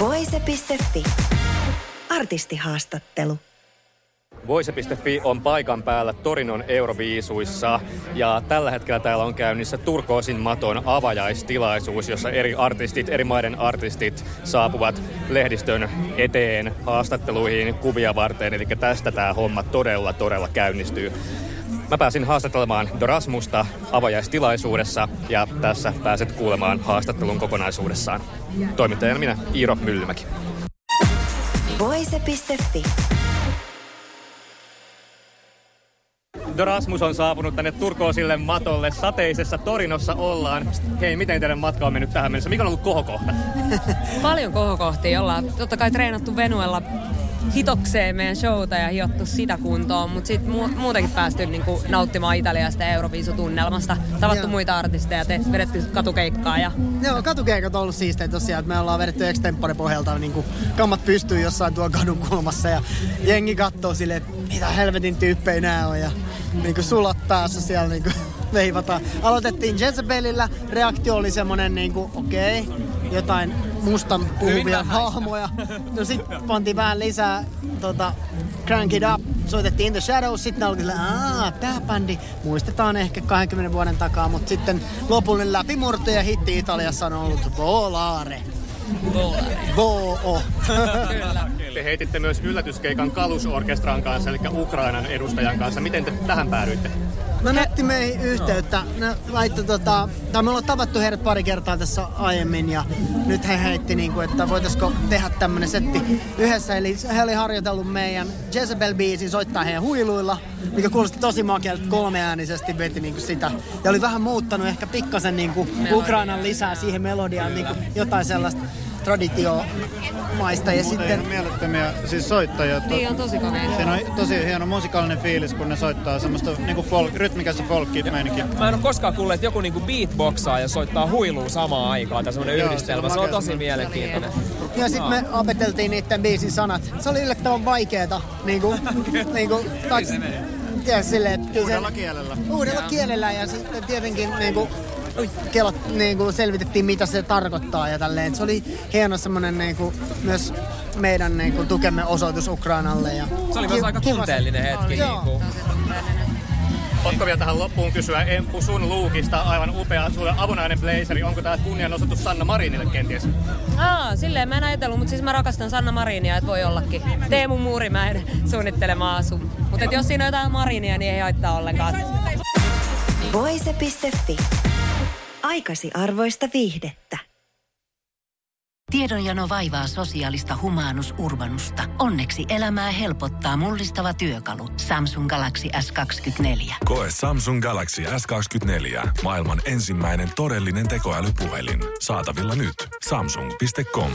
Voise.fi. Artistihaastattelu. Voise.fi on paikan päällä Torinon Euroviisuissa ja tällä hetkellä täällä on käynnissä Turkoosin maton avajaistilaisuus, jossa eri artistit, eri maiden artistit saapuvat lehdistön eteen haastatteluihin kuvia varten. Eli tästä tämä homma todella, todella käynnistyy. Mä pääsin haastattelemaan Dorasmusta avajaistilaisuudessa ja tässä pääset kuulemaan haastattelun kokonaisuudessaan. Toimittajana minä Iiro Myllymäki. Voise.fi. Dorasmus on saapunut tänne Turkoosille matolle. Sateisessa Torinossa ollaan. Hei, miten teidän matka on mennyt tähän mennessä? Mikä on ollut kohokohta? Paljon kohokohtia. Ollaan totta kai treenattu Venuella hitokseen meidän showta ja hiottu sitä kuntoon, mutta sitten mu- muutenkin päästy niinku nauttimaan Italiasta ja Euroviisutunnelmasta. Tavattu Joo. muita artisteja ja te, vedetty katukeikkaa. Ja... Joo, katukeikat on ollut siistejä tosiaan, että me ollaan vedetty extempore pohjalta niin kuin kammat pystyy jossain tuon kadun kulmassa ja jengi katsoo silleen, että mitä helvetin tyyppejä nää on ja niin kuin sulat päässä siellä niin kuin veivataan. Aloitettiin Jezebelillä, reaktio oli semmonen niin kuin okei, okay, jotain mustan puhuvia hahmoja. No sit pantiin vähän lisää tota, Crank It Up, soitettiin In The Shadows, sitten oltiin silleen, aah, tää bändi muistetaan ehkä 20 vuoden takaa, mutta sitten lopullinen läpimurto ja hitti Italiassa on ollut Volare. Voo. Te heititte myös yllätyskeikan Kalusorkestran kanssa, eli Ukrainan edustajan kanssa. Miten te tähän päädyitte? No ne otti meihin yhteyttä. Ne laittoi tota, tai me ollaan tavattu heidät pari kertaa tässä aiemmin ja nyt he heitti niinku, että voitaisiko tehdä tämmönen setti yhdessä. Eli he oli harjoitellut meidän Jezebel-biisin soittaa heidän huiluilla, mikä kuulosti tosi makealta kolmeäänisesti veti niinku sitä. Ja oli vähän muuttanut ehkä pikkasen niinku Ukrainan lisää siihen melodiaan niinku jotain sellaista traditiomaista. Ja Sitten mielettömiä siis soittajia. Niin on tosi kovia. Siinä on tosi hieno musikaalinen fiilis, kun ne soittaa semmoista niinku folk, rytmikästä folkki-meininkiä. Mä en ole koskaan kuullut, että joku niinku beatboxaa ja soittaa huilua samaan aikaan tai semmonen Joo, yhdistelmä. se Se on tosi mielenkiintoinen. Ja sitten me opeteltiin niiden biisin sanat. Se oli yllättävän vaikeeta. Niinku, niinku, kaksi, tiedä, silleen, Uudella kielellä. Uudella kielellä ja sitten tietenkin niinku, kelat, niinku, selvitettiin mitä se tarkoittaa ja tälleen. Se oli hieno semmonen niinku, myös meidän niinku, tukemme osoitus Ukrainalle. Ja Se oli myös aika tunteellinen hetki. Joo. Niinku. Pakko vielä tähän loppuun kysyä Emppu sun luukista. Aivan upea sulle avonainen blazeri. Onko tämä kunnianosoitus Sanna Marinille kenties? Aa, silleen mä en ajatellut, mutta siis mä rakastan Sanna Marinia, että voi ollakin. Teemu Muurimäen suunnittelema asu. Mutta jos siinä on jotain Marinia, niin ei haittaa ollenkaan. Voise.fi. Aikasi arvoista viihdettä. Tiedonjano vaivaa sosiaalista humanus urbanusta. Onneksi elämää helpottaa mullistava työkalu. Samsung Galaxy S24. Koe Samsung Galaxy S24. Maailman ensimmäinen todellinen tekoälypuhelin. Saatavilla nyt. Samsung.com.